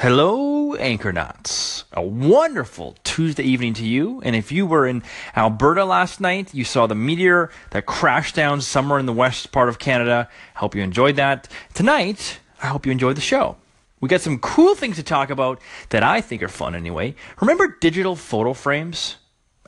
Hello, Anchornauts. A wonderful Tuesday evening to you. And if you were in Alberta last night, you saw the meteor that crashed down somewhere in the west part of Canada. I hope you enjoyed that. Tonight, I hope you enjoyed the show. We got some cool things to talk about that I think are fun anyway. Remember digital photo frames?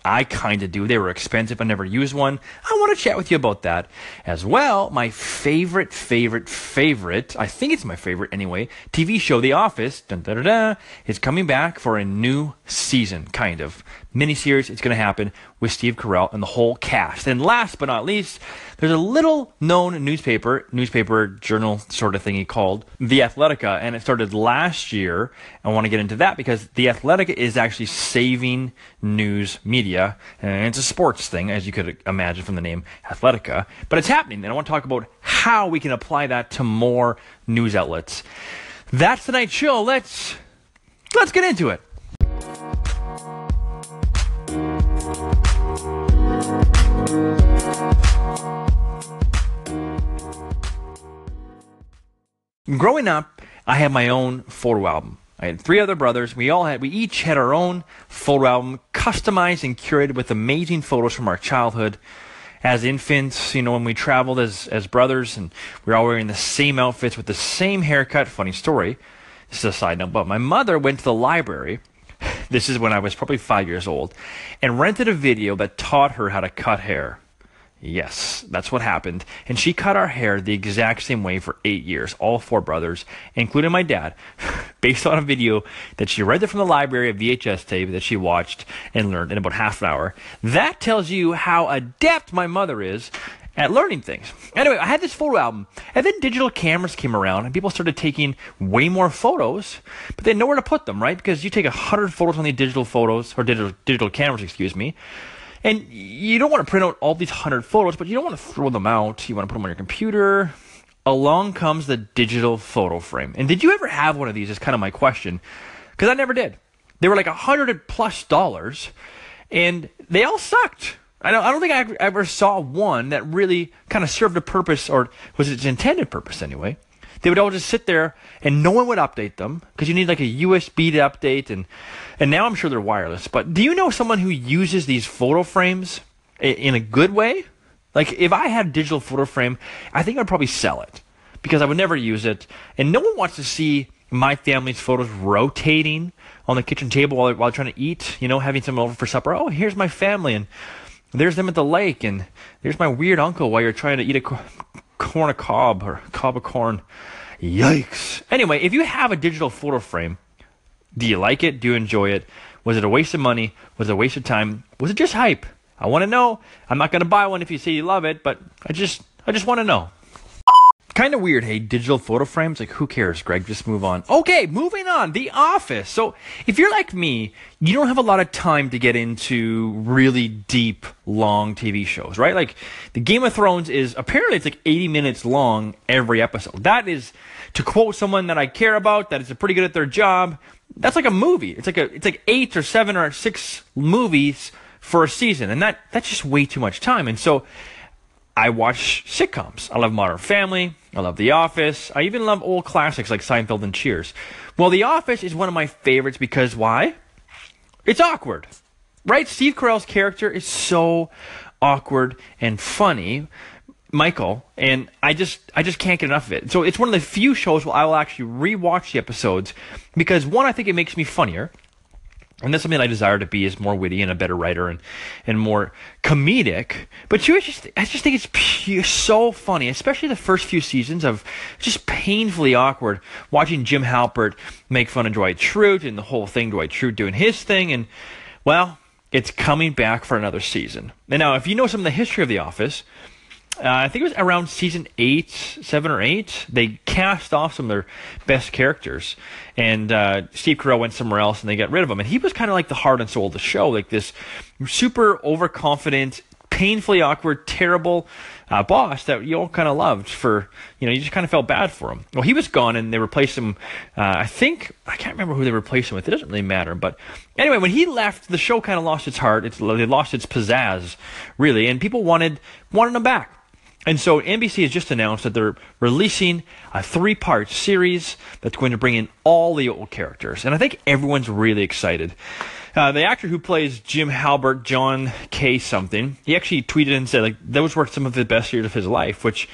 I kind of do. They were expensive. I never used one. I want to chat with you about that as well. My favorite, favorite, favorite, I think it's my favorite anyway, TV show, The Office, dun, is coming back for a new season, kind of. Miniseries, it's going to happen with Steve Carell and the whole cast. And last but not least, there's a little known newspaper, newspaper journal sort of thingy called The Athletica, and it started last year. I want to get into that because The Athletica is actually saving news media, and it's a sports thing, as you could imagine from the name Athletica. But it's happening, and I want to talk about how we can apply that to more news outlets. That's tonight's show. Let's let's get into it. Growing up, I had my own photo album. I had three other brothers. We all had, we each had our own photo album, customized and curated with amazing photos from our childhood. As infants, you know, when we traveled as, as brothers and we were all wearing the same outfits with the same haircut. Funny story. This is a side note, but my mother went to the library. This is when I was probably five years old and rented a video that taught her how to cut hair. Yes, that's what happened. And she cut our hair the exact same way for eight years, all four brothers, including my dad, based on a video that she rented from the library, a VHS tape that she watched and learned in about half an hour. That tells you how adept my mother is at learning things. Anyway, I had this photo album, and then digital cameras came around, and people started taking way more photos, but they had nowhere to put them, right? Because you take a hundred photos on the digital photos, or digital, digital cameras, excuse me, and you don't want to print out all these hundred photos, but you don't want to throw them out. You want to put them on your computer. Along comes the digital photo frame. And did you ever have one of these? Is kind of my question, because I never did. They were like a hundred plus dollars, and they all sucked. I don't, I don't think I ever saw one that really kind of served a purpose, or was its intended purpose anyway. They would all just sit there and no one would update them because you need like a USB to update and and now I'm sure they're wireless. But do you know someone who uses these photo frames in a good way? Like if I had a digital photo frame, I think I'd probably sell it because I would never use it and no one wants to see my family's photos rotating on the kitchen table while, while trying to eat, you know, having someone over for supper. Oh, here's my family and there's them at the lake and there's my weird uncle while you're trying to eat a corn a cob or cob of corn. Yikes. Anyway, if you have a digital photo frame, do you like it? Do you enjoy it? Was it a waste of money? Was it a waste of time? Was it just hype? I want to know. I'm not going to buy one if you say you love it, but I just I just want to know. Kind of weird, hey, digital photo frames. Like, who cares, Greg? Just move on. Okay, moving on. The Office. So, if you're like me, you don't have a lot of time to get into really deep, long TV shows, right? Like, the Game of Thrones is apparently it's like 80 minutes long every episode. That is, to quote someone that I care about, that is pretty good at their job. That's like a movie. It's like a, it's like eight or seven or six movies for a season, and that that's just way too much time. And so, I watch sitcoms. I love Modern Family. I love The Office. I even love old classics like Seinfeld and Cheers. Well, The Office is one of my favorites because why? It's awkward. Right? Steve Carell's character is so awkward and funny. Michael, and I just I just can't get enough of it. So it's one of the few shows where I will actually rewatch the episodes because one, I think it makes me funnier and that's something I desire to be is more witty and a better writer and and more comedic. But I just I just think it's so funny, especially the first few seasons of just painfully awkward watching Jim Halpert make fun of Dwight Schrute and the whole thing, Dwight Schrute doing his thing, and well, it's coming back for another season. And now, if you know some of the history of The Office, uh, I think it was around season eight, seven or eight. They cast off some of their best characters, and uh, Steve Carell went somewhere else, and they got rid of him. And he was kind of like the heart and soul of the show, like this super overconfident, painfully awkward, terrible uh, boss that you all kind of loved. For you know, you just kind of felt bad for him. Well, he was gone, and they replaced him. Uh, I think I can't remember who they replaced him with. It doesn't really matter, but anyway, when he left, the show kind of lost its heart. It's, it lost its pizzazz, really, and people wanted wanted him back. And so NBC has just announced that they're releasing a three part series that's going to bring in all the old characters. And I think everyone's really excited. Uh, the actor who plays Jim Halpert, John K. something, he actually tweeted and said, like, those were some of the best years of his life, which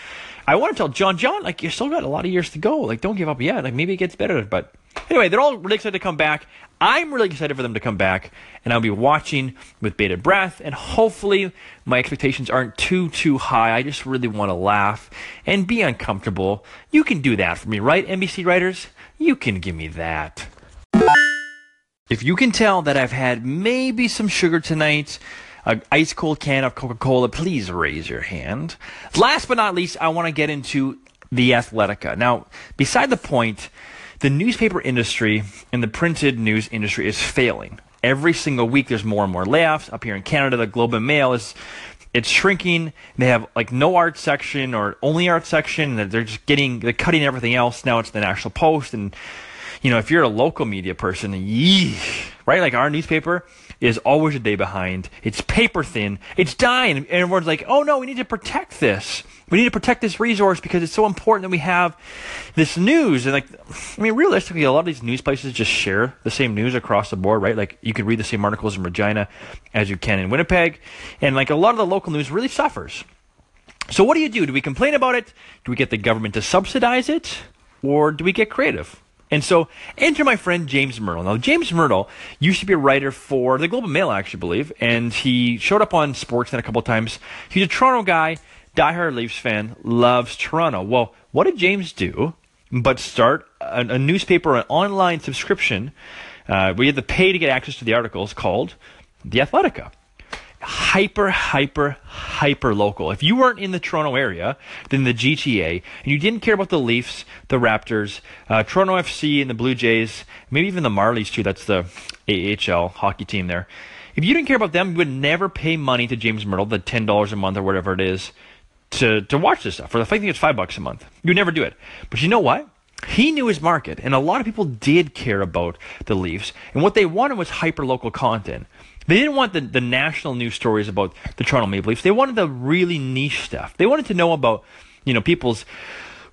I want to tell John, John, like, you still got a lot of years to go. Like, don't give up yet. Like, maybe it gets better. But anyway, they're all really excited to come back. I'm really excited for them to come back, and I'll be watching with bated breath. And hopefully, my expectations aren't too too high. I just really want to laugh and be uncomfortable. You can do that for me, right, NBC writers? You can give me that. If you can tell that I've had maybe some sugar tonight, an ice cold can of Coca Cola, please raise your hand. Last but not least, I want to get into the Athletica. Now, beside the point the newspaper industry and the printed news industry is failing. Every single week, there's more and more layoffs. Up here in Canada, the Globe and Mail is it's shrinking. They have like no art section or only art section. They're just getting they're cutting everything else. Now it's the National Post, and you know if you're a local media person, yee, right? Like our newspaper is always a day behind. It's paper thin. It's dying, and everyone's like, "Oh no, we need to protect this." We need to protect this resource because it's so important that we have this news. And like, I mean, realistically, a lot of these news places just share the same news across the board, right? Like, you can read the same articles in Regina as you can in Winnipeg, and like a lot of the local news really suffers. So, what do you do? Do we complain about it? Do we get the government to subsidize it, or do we get creative? And so, enter my friend James Mirtle. Now, James Mirtle used to be a writer for the Globe and Mail, I actually believe, and he showed up on Sportsnet a couple of times. He's a Toronto guy diehard Leafs fan, loves Toronto. Well, what did James do but start a, a newspaper, an online subscription uh, you have to pay to get access to the articles called The Athletica? hyper, hyper, hyper local. If you weren't in the Toronto area, then the GTA, and you didn't care about the Leafs, the Raptors, uh, Toronto FC, and the Blue Jays, maybe even the Marlies too. That's the AHL hockey team there. If you didn't care about them, you would never pay money to James Mirtle, the ten dollars a month or whatever it is, to, to watch this stuff. For the fact that it's five bucks a month. You never do it. But you know what? He knew his market, and a lot of people did care about the Leafs, and what they wanted was hyper local content. They didn't want the, the national news stories about the Toronto Maple Leafs. They wanted the really niche stuff. They wanted to know about, you know, people's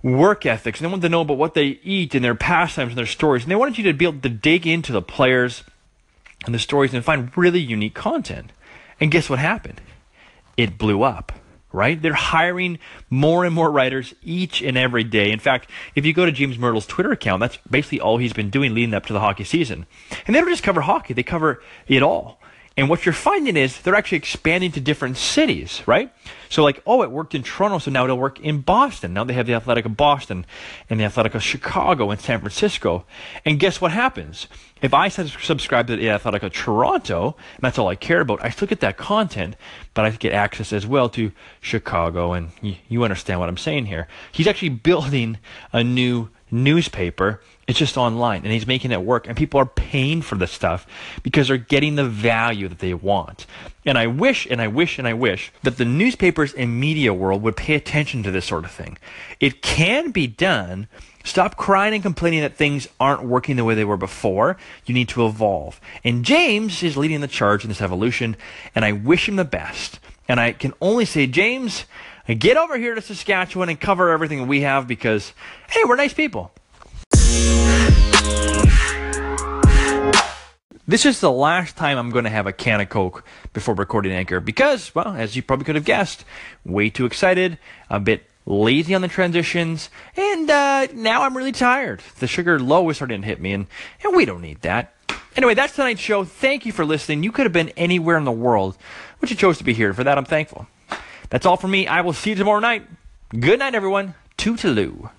work ethics, and they wanted to know about what they eat and their pastimes and their stories. And they wanted you to be able to dig into the players and the stories and find really unique content. And guess what happened? It blew up right? They're hiring more and more writers each and every day. In fact, if you go to James Mirtle's Twitter account, that's basically all he's been doing leading up to the hockey season. And they don't just cover hockey, they cover it all. And what you're finding is they're actually expanding to different cities, right? So, like, oh, it worked in Toronto, so now it'll work in Boston. Now they have the Athletic of Boston and the Athletic of Chicago and San Francisco. And guess what happens? If I subscribe to the Athletic of Toronto, and that's all I care about, I still get that content, but I get access as well to Chicago. And you, you understand what I'm saying here. He's actually building a new newspaper. It's just online and he's making it work and people are paying for this stuff because they're getting the value that they want. And I wish and I wish and I wish that the newspapers and media world would pay attention to this sort of thing. It can be done. Stop crying and complaining that things aren't working the way they were before. You need to evolve. And James is leading the charge in this evolution and I wish him the best. And I can only say, James, get over here to Saskatchewan and cover everything we have because, hey, we're nice people. This is the last time I'm going to have a can of Coke before recording Anchor because, well, as you probably could have guessed, way too excited, a bit lazy on the transitions, and uh, now I'm really tired. The sugar low is starting to hit me, and, and we don't need that. Anyway, that's tonight's show. Thank you for listening. You could have been anywhere in the world, but you chose to be here. For that, I'm thankful. That's all from me. I will see you tomorrow night. Good night, everyone. Toodaloo.